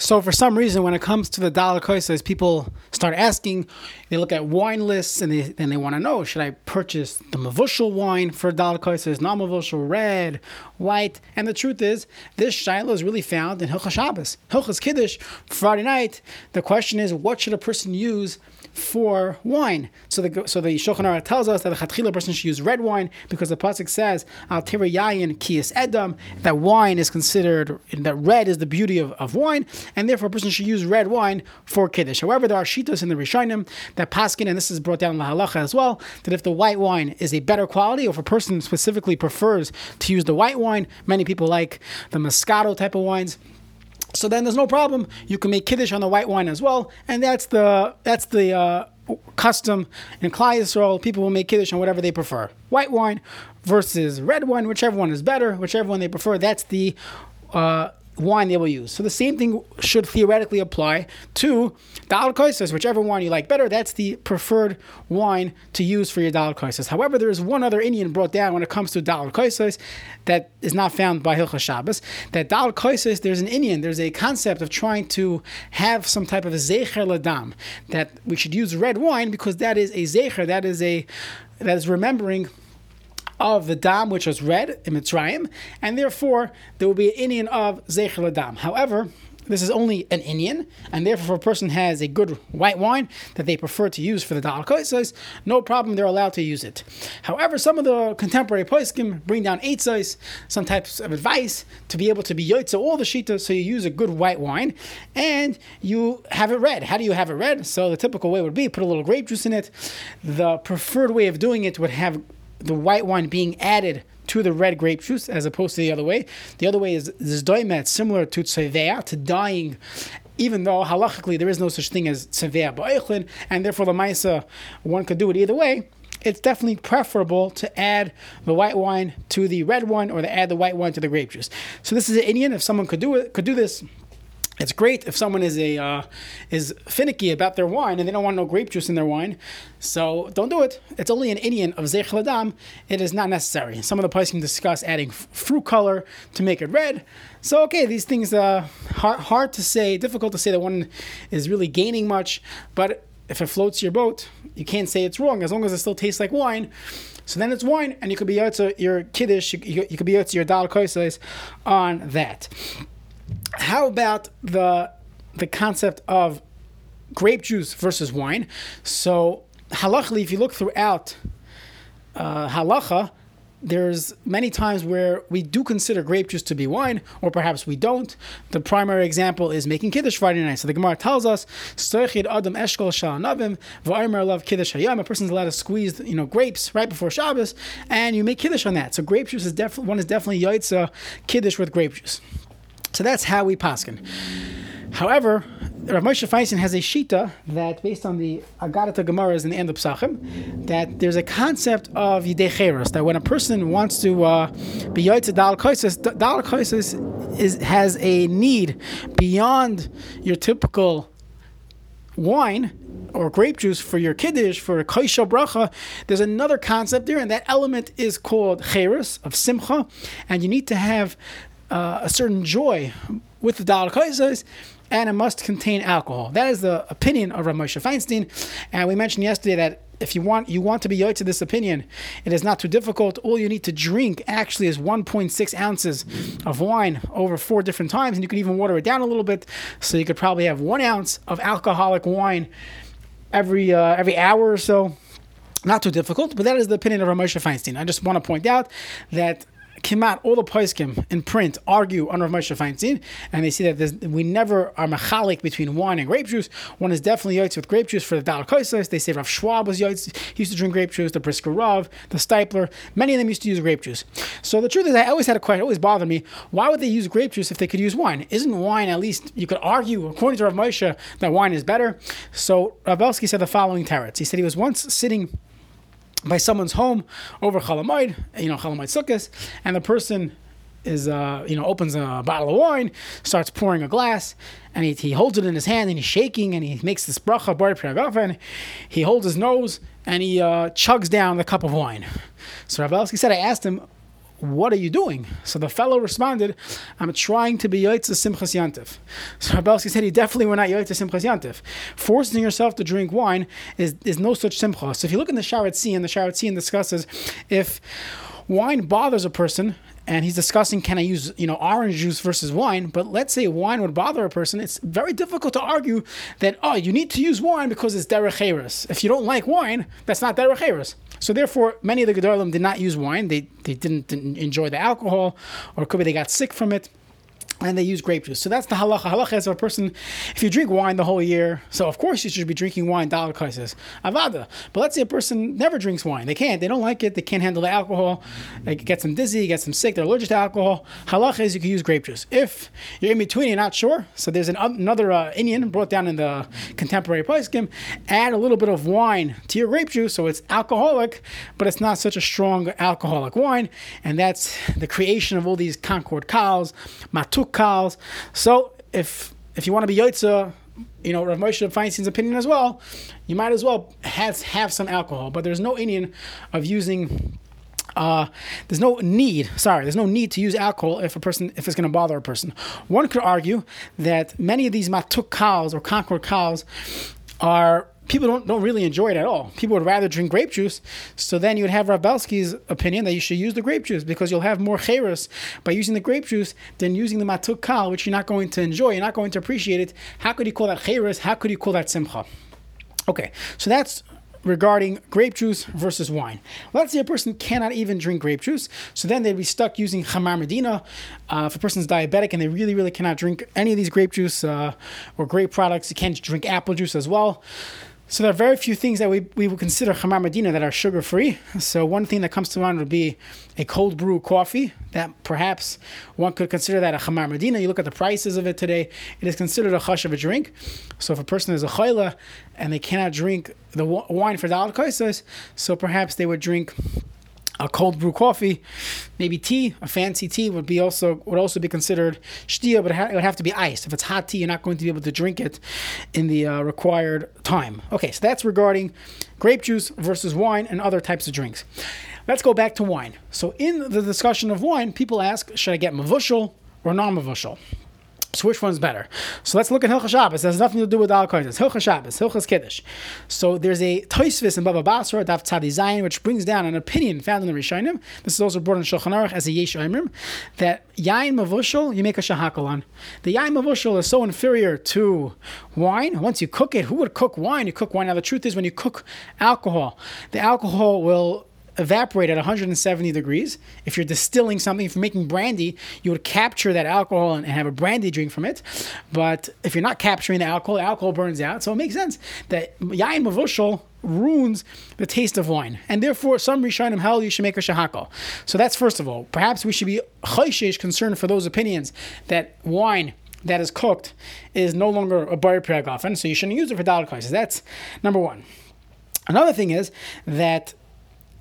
So for some reason, when it comes to the dollar koises, people start asking. They look at wine lists and they and they want to know: Should I purchase the mavushal wine for dollar koises, non-mavushal, red, white? And the truth is, this shiloh is really found in Hilchas Shabbos, Hilchas Kiddush, Friday night. The question is, what should a person use? For wine. So the so the Shulchan Aruch tells us that the chatchila person should use red wine because the pasuk says al yayin kiyas edam that wine is considered that red is the beauty of, of wine, and therefore a person should use red wine for kiddush. However, there are shitas in the Rishonim that paskin, and this is brought down in the halacha as well, that if the white wine is a better quality, or if a person specifically prefers to use the white wine, many people like the Moscato type of wines so then there's no problem. You can make kiddush on the white wine as well, and that's the that's the uh, custom in Klal Yisrael. People will make kiddush on whatever they prefer, white wine versus red wine, whichever one is better, whichever one they prefer. That's the uh, wine they will use. So the same thing should theoretically apply to dal koises, whichever wine you like better. That's the preferred wine to use for your dal koises. However, there is one other inyan brought down when it comes to dal koises that is not found by Hilchas Shabbos. That dal koises, there's an inyan, there's a concept of trying to have some type of a zecher ladam that we should use red wine because that is a zecher, that is a that is remembering of the dam which was red in Mitzrayim, and therefore there will be an inyan of Zecher Dam. However, this is only an inyan, and therefore, if a person has a good white wine that they prefer to use for the Dal Koisais, no problem, they're allowed to use it. However, some of the contemporary poiskim bring down size, some types of advice to be able to be yotza all the shita, so you use a good white wine and you have it red. How do you have it red? So the typical way would be put a little grape juice in it. The preferred way of doing it would have the white wine being added to the red grape juice as opposed to the other way. The other way is zdoimet, similar to tzevea, to dying even though halachically there is no such thing as tzevea ba'echlin, and therefore the maisa, one could do it either way, it's definitely preferable to add the white wine to the red one or to add the white wine to the grape juice. So this is an inyan. If someone could do it, could do this, it's great if someone is a uh, is finicky about their wine and they don't want no grape juice in their wine. So don't do it. It's only an inyan of Zeich Ladam. It is not necessary. Some of the places can discuss adding f- fruit color to make it red. So okay, these things uh hard, hard to say, difficult to say that one is really gaining much, but if it floats your boat, you can't say it's wrong as long as it still tastes like wine. So then it's wine, and you could be yotza your kiddush, you, you, you could be yotza your dal koisais on that how about the the concept of grape juice versus wine? So halachically, if you look throughout uh, halacha, there's many times where we do consider grape juice to be wine, or perhaps we don't. The primary example is making kiddush Friday night. So the Gemara tells us, adam eshkol love kiddush hayam. A person's allowed to squeeze, you know, grapes right before Shabbos, and you make kiddush on that. So grape juice is definitely one is definitely yaitza kiddush with grape juice. So that's how we paskin. However, Rav Moshe Feinstein has a shita that, based on the Agadata Gemaras in the end of Psachim, that there's a concept of Yidei that when a person wants to uh, be Yoitze Dal Koises, Dal Koises is, has a need beyond your typical wine or grape juice for your kiddush, for a kaisha bracha, there's another concept there, and that element is called cheres, of simcha, and you need to have uh, a certain joy with the Dal Kaisais, and it must contain alcohol. That is the opinion of Rav Moshe Feinstein. And we mentioned yesterday that if you want you want to be yoy to this opinion, it is not too difficult. All you need to drink actually is 1.6 ounces of wine over four different times, and you can even water it down a little bit. So you could probably have one ounce of alcoholic wine every uh, every hour or so. Not too difficult, but that is the opinion of Rav Moshe Feinstein. I just want to point out that Kimat, all the poiskim in print argue on Rav Moshe Feinstein, and they see that we never are machalik between wine and grape juice. One is definitely yaitz with grape juice for the Dal Koisos. They say Rav Schwab was yaitz, he used to drink grape juice, the Brisker Rav, the Steipler, many of them used to use grape juice. So the truth is, I always had a question, always bothered me, why would they use grape juice if they could use wine? Isn't wine, at least, you could argue, according to Rav Moshe, that wine is better? So Rav Belsky said the following teretz. He said he was once sitting by someone's home over Chalamoid, you know, Chalamoid Sukkot, and the person is, uh, you know, opens a bottle of wine, starts pouring a glass, and he, he holds it in his hand and he's shaking and he makes this bracha, bar and he holds his nose and he uh, chugs down the cup of wine. So Rav Belsky said, I asked him, what are you doing? So the fellow responded, I'm trying to be Yaitza Simchas Yantiv. So Rav Belsky said he definitely were not Yaitza Simchas Yantiv. Forcing yourself to drink wine is, is no such Simcha. So if you look in the Sharat the Sharat discusses if wine bothers a person, and he's discussing can I use you know orange juice versus wine. But let's say wine would bother a person. It's very difficult to argue that oh you need to use wine because it's derech If you don't like wine, that's not derech so therefore, many of the Gedolim did not use wine. They, they didn't, didn't enjoy the alcohol, or could be they got sick from it and they use grape juice. So that's the halacha. Halacha is if a person, if you drink wine the whole year, so of course you should be drinking wine, dollar kaises, avada. But let's say a person never drinks wine. They can't, they don't like it, they can't handle the alcohol, they get them dizzy, get them sick, they're allergic to alcohol. Halacha is you can use grape juice. If you're in between, you're not sure, so there's an, another uh, inyan brought down in the contemporary poskim, add a little bit of wine to your grape juice, so it's alcoholic, but it's not such a strong alcoholic wine, and that's the creation of all these Concord cows, matuk Kals. So if if you want to be Yotza, you know, Rav Moshe Feinstein's opinion as well, you might as well have, have some alcohol. But there's no inyan of using uh, there's no need, sorry, there's no need to use alcohol if a person, if it's going to bother a person. One could argue that many of these matuk cows or concord cows are people don't, don't really enjoy it at all. People would rather drink grape juice. So then you would have Rav Belsky's opinion that you should use the grape juice because you'll have more cheres by using the grape juice than using the matuk kal, which you're not going to enjoy. You're not going to appreciate it. How could you call that cheres? How could you call that simcha? Okay, so that's regarding grape juice versus wine. Let's say a person cannot even drink grape juice, so then they'd be stuck using Chamar Medina. Uh, if a person's diabetic and they really, really cannot drink any of these grape juice uh, or grape products, you can't drink apple juice as well. So there are very few things that we, we would consider Chamar Medina that are sugar free. So one thing that comes to mind would be a cold brew coffee. That perhaps one could consider that a Chamar Medina. You look at the prices of it today; it is considered a chash of a drink. So if a person is a chayla and they cannot drink the wine for dalad kaisas, so perhaps they would drink a cold brew coffee, maybe tea, a fancy tea would be also would also be considered shtia, but it would have to be iced. If it's hot tea, you're not going to be able to drink it in the uh, required time. Okay, so that's regarding grape juice versus wine and other types of drinks. Let's go back to wine. So in the discussion of wine, people ask, should I get mavushal or non-mavushal? So which one's better? So let's look at Hilchas Shabbos. It has nothing to do with alcohol. It's Hilchas Shabbos, Hilchas Kiddush. So there's a Toisvis in Baba Basra, Daf Tzadi Zayin, which brings down an opinion found in the Rishonim. This is also brought in Shulchan Aruch as a Yesh Oimrim, that Yain Mavushal, you make a Shahakal on. The Yain Mavushal is so inferior to wine. Once you cook it, who would cook wine? You cook wine. Now the truth is when you cook alcohol, the alcohol will evaporate at 170 degrees. If you're distilling something, if you're making brandy, you would capture that alcohol and, have a brandy drink from it. But if you're not capturing the alcohol, the alcohol burns out. So it makes sense that yain mavushal ruins the taste of wine. And therefore, some Rishonim held you should make a shahakal. So that's first of all. Perhaps we should be chayshish concerned for those opinions that wine that is cooked is no longer a bar often, so you shouldn't use it for dalal That's number one. Another thing is that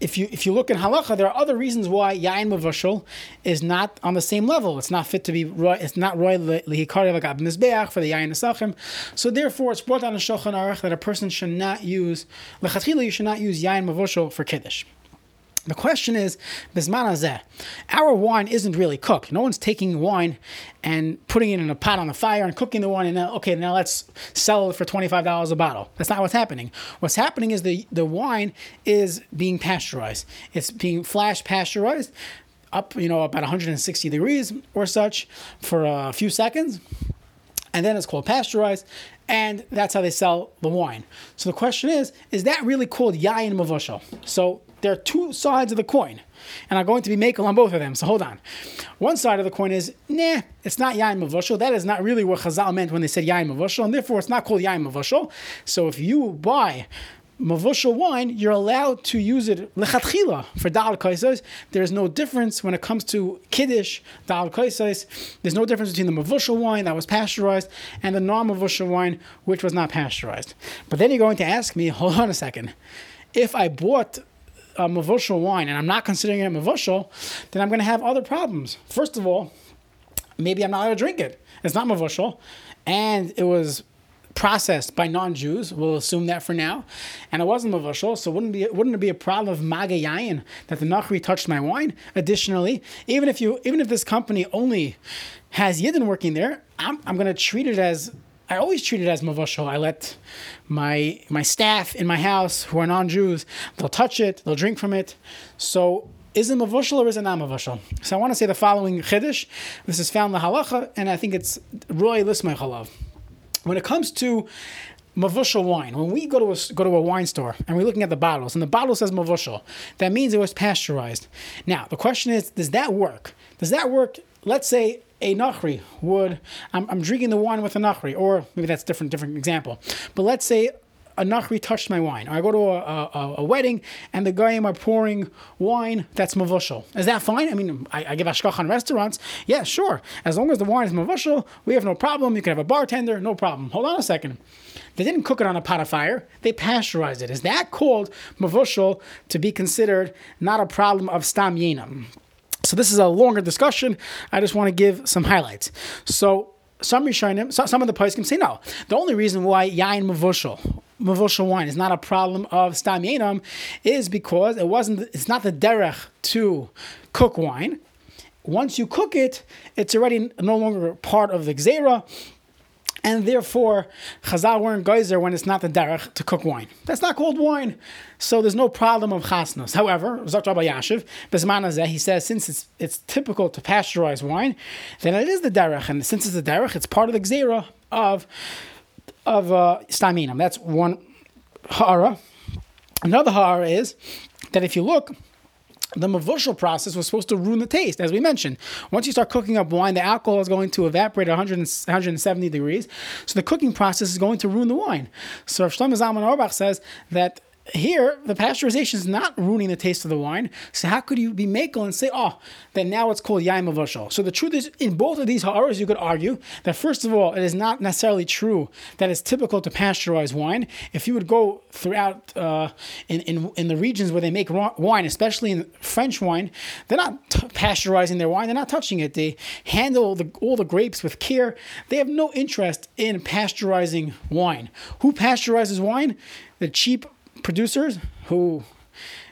if you if you look in halacha, there are other reasons why yain mavashal is not on the same level. It's not fit to be it's not roy lehikari like mizbeach for the yain esachim. So therefore, it's brought down in shulchan aruch that a person should not use lechatchila. You should not use yain mavashal for kiddush. The question is, bisman our wine isn't really cooked. No one's taking wine and putting it in a pot on the fire and cooking the wine and now, okay, now let's sell it for $25 a bottle. That's not what's happening. What's happening is the, the wine is being pasteurized. It's being flash pasteurized up, you know, about 160 degrees or such for a few seconds. And then it's called pasteurized, and that's how they sell the wine. So the question is, is that really called yayin mavashal? So there are two sides of the coin, and I'm going to be making on both of them. So hold on. One side of the coin is, nah, it's not yain mavashal. That is not really what Chazal meant when they said yain mavashal, and therefore it's not called yain mavashal. So if you buy mavushal wine, you're allowed to use it lechatchila for dal kaisais. There's no difference when it comes to kiddush dal kaisais. There's no difference between the mavushal wine that was pasteurized and the non-mavushal wine which was not pasteurized. But then you're going to ask me, hold on a second. If I bought a mavushal wine and I'm not considering it mavushal, then I'm going to have other problems. First of all, maybe I'm not allowed to drink it. It's not mavushal, and it was processed by non-Jews. We'll assume that for now, and it wasn't mavushal, so wouldn't be wouldn't it be a problem of magayayin that the nachri touched my wine? Additionally, even if you even if this company only has yidden working there, I'm I'm going to treat it as I always treat it as mavushal. I let my my staff in my house who are non-Jews, they'll touch it, they'll drink from it. So is it mavushal or is it not mavushal? So I want to say the following chiddush. This is found in the halacha, and I think it's roy lismay chalav. When it comes to mavushal wine, when we go to a, go to a wine store and we're looking at the bottles, and the bottle says mavushal, that means it was pasteurized. Now the question is, does that work? Does that work? Let's say a nachri would, I'm, I'm drinking the wine with a nachri, or maybe that's different different example. But let's say a nachri touched my wine. Or I go to a, a, a wedding and the guy are pouring wine that's mavushal. Is that fine? I mean, I, I give ashkach on restaurants. Yeah, sure. As long as the wine is mavushal, we have no problem. You can have a bartender, no problem. Hold on a second. They didn't cook it on a pot of fire. They pasteurized it. Is that called mavushal to be considered not a problem of stam yinam? So this is a longer discussion. I just want to give some highlights. So some Rishonim, some of the poskim say no. The only reason why yain mavushal mavushal wine is not a problem of stam yenam is because it wasn't. It's not the derech to cook wine. Once you cook it, it's already no longer part of the gzera and therefore Chazal weren't geyser when it's not the derech to cook wine. That's not called wine, so there's no problem of chasnos. However, Zakh Yashiv, Bezmanazeh, he says since it's it's typical to pasteurize wine, then it is the derech, and since it's the derech, it's part of the gzera of of uh, staminam. That's one hara. Another hara is that if you look the mavushal process was supposed to ruin the taste, as we mentioned. Once you start cooking up wine, the alcohol is going to evaporate at 100, 170 degrees. So the cooking process is going to ruin the wine. So Shlomo Zalman Auerbach says that here, the pasteurization is not ruining the taste of the wine. So how could you be makel and say, oh, then now it's called yaim avashal? So the truth is, in both of these ha'aras, you could argue that first of all, it is not necessarily true that it's typical to pasteurize wine. If you would go throughout uh, in, in in the regions where they make wine, especially in French wine, they're not t- pasteurizing their wine. They're not touching it. They handle the, all the grapes with care. They have no interest in pasteurizing wine. Who pasteurizes wine? The cheap producers who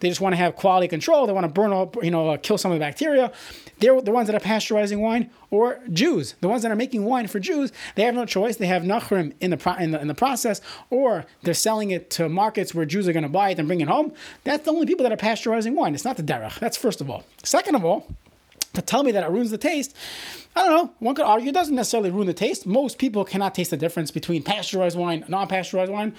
they just want to have quality control. They want to burn up, you know, uh, kill some of the bacteria. They're the ones that are pasteurizing wine, or Jews, the ones that are making wine for Jews. They have no choice. They have nachrim in the, pro- in the in the process, or they're selling it to markets where Jews are going to buy it and bring it home. That's the only people that are pasteurizing wine. It's not the derech. That's first of all. Second of all, to tell me that it ruins the taste, I don't know. One could argue it doesn't necessarily ruin the taste. Most people cannot taste the difference between pasteurized wine, non-pasteurized wine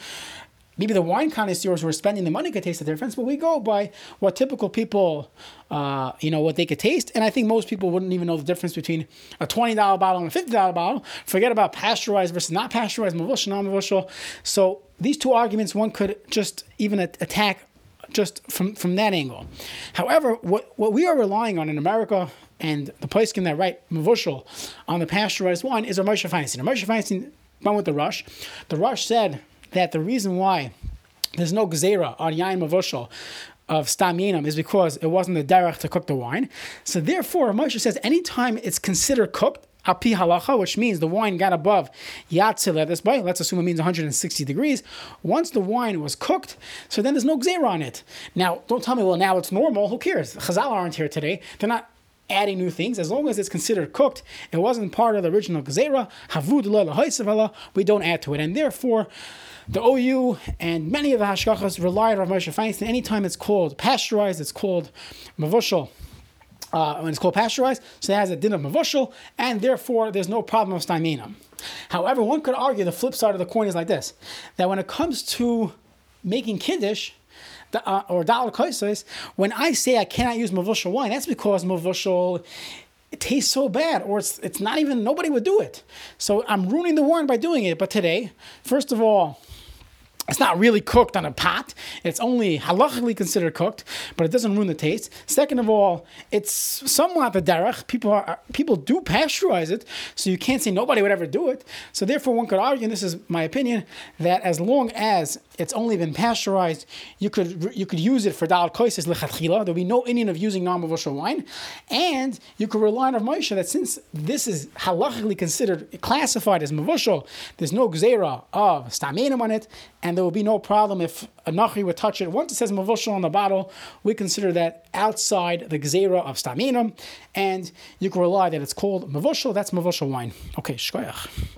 maybe the wine connoisseurs who are spending the money could taste the difference, but we go by what typical people, uh, you know, what they could taste. And I think most people wouldn't even know the difference between a $20 bottle and a $50 bottle. Forget about pasteurized versus not pasteurized, mavushal, non-mavushal. So these two arguments, one could just even attack just from, from that angle. However, what, what we are relying on in America and the place can that write mavushal on the pasteurized wine is a Moshe Feinstein. A Moshe Feinstein went with the Rosh. The Rosh said that the reason why there's no gzera on yain mavushal of stam yinam is because it wasn't the derech to cook the wine. So therefore, Moshe says anytime it's considered cooked, api halacha, which means the wine got above yatzil this point. let's assume it means 160 degrees. Once the wine was cooked, so then there's no gzera on it. Now, don't tell me, well, now it's normal. Who cares? Chazal aren't here today. They're not adding new things. As long as it's considered cooked, it wasn't part of the original gzera. Havud we don't add to it, and therefore the OU and many of the hashgachas rely on Rav Moshe Feinstein. Anytime it's called pasteurized, it's called mavushal. Uh, when it's called pasteurized, so it has a din of mavushal, and therefore there's no problem of stamina. However, one could argue the flip side of the coin is like this: that when it comes to making kiddush, uh, or dalal kaisos, when I say I cannot use mavushal wine, that's because mavushal it tastes so bad, or it's it's not even nobody would do it. So I'm ruining the wine by doing it. But today, first of all, it's not really cooked on a pot. It's only halachically considered cooked, but it doesn't ruin the taste. Second of all, it's somewhat the derech. People are people do pasteurize it, so you can't say nobody would ever do it. So therefore, one could argue, and this is my opinion, that as long as it's only been pasteurized, you could you could use it for dal koises lechatchila. There'll be no inyan of using non-mavusha wine, and you could rely on Moshe that since this is halachically considered classified as mavushal, there's no gzera of stamenim on it, and there will be no problem if a nachri would touch it. Once it says mavushal on the bottle, we consider that outside the gzera of stamenim, and you can rely that it's called mavushal. That's mavushal wine. Okay, shkoyach.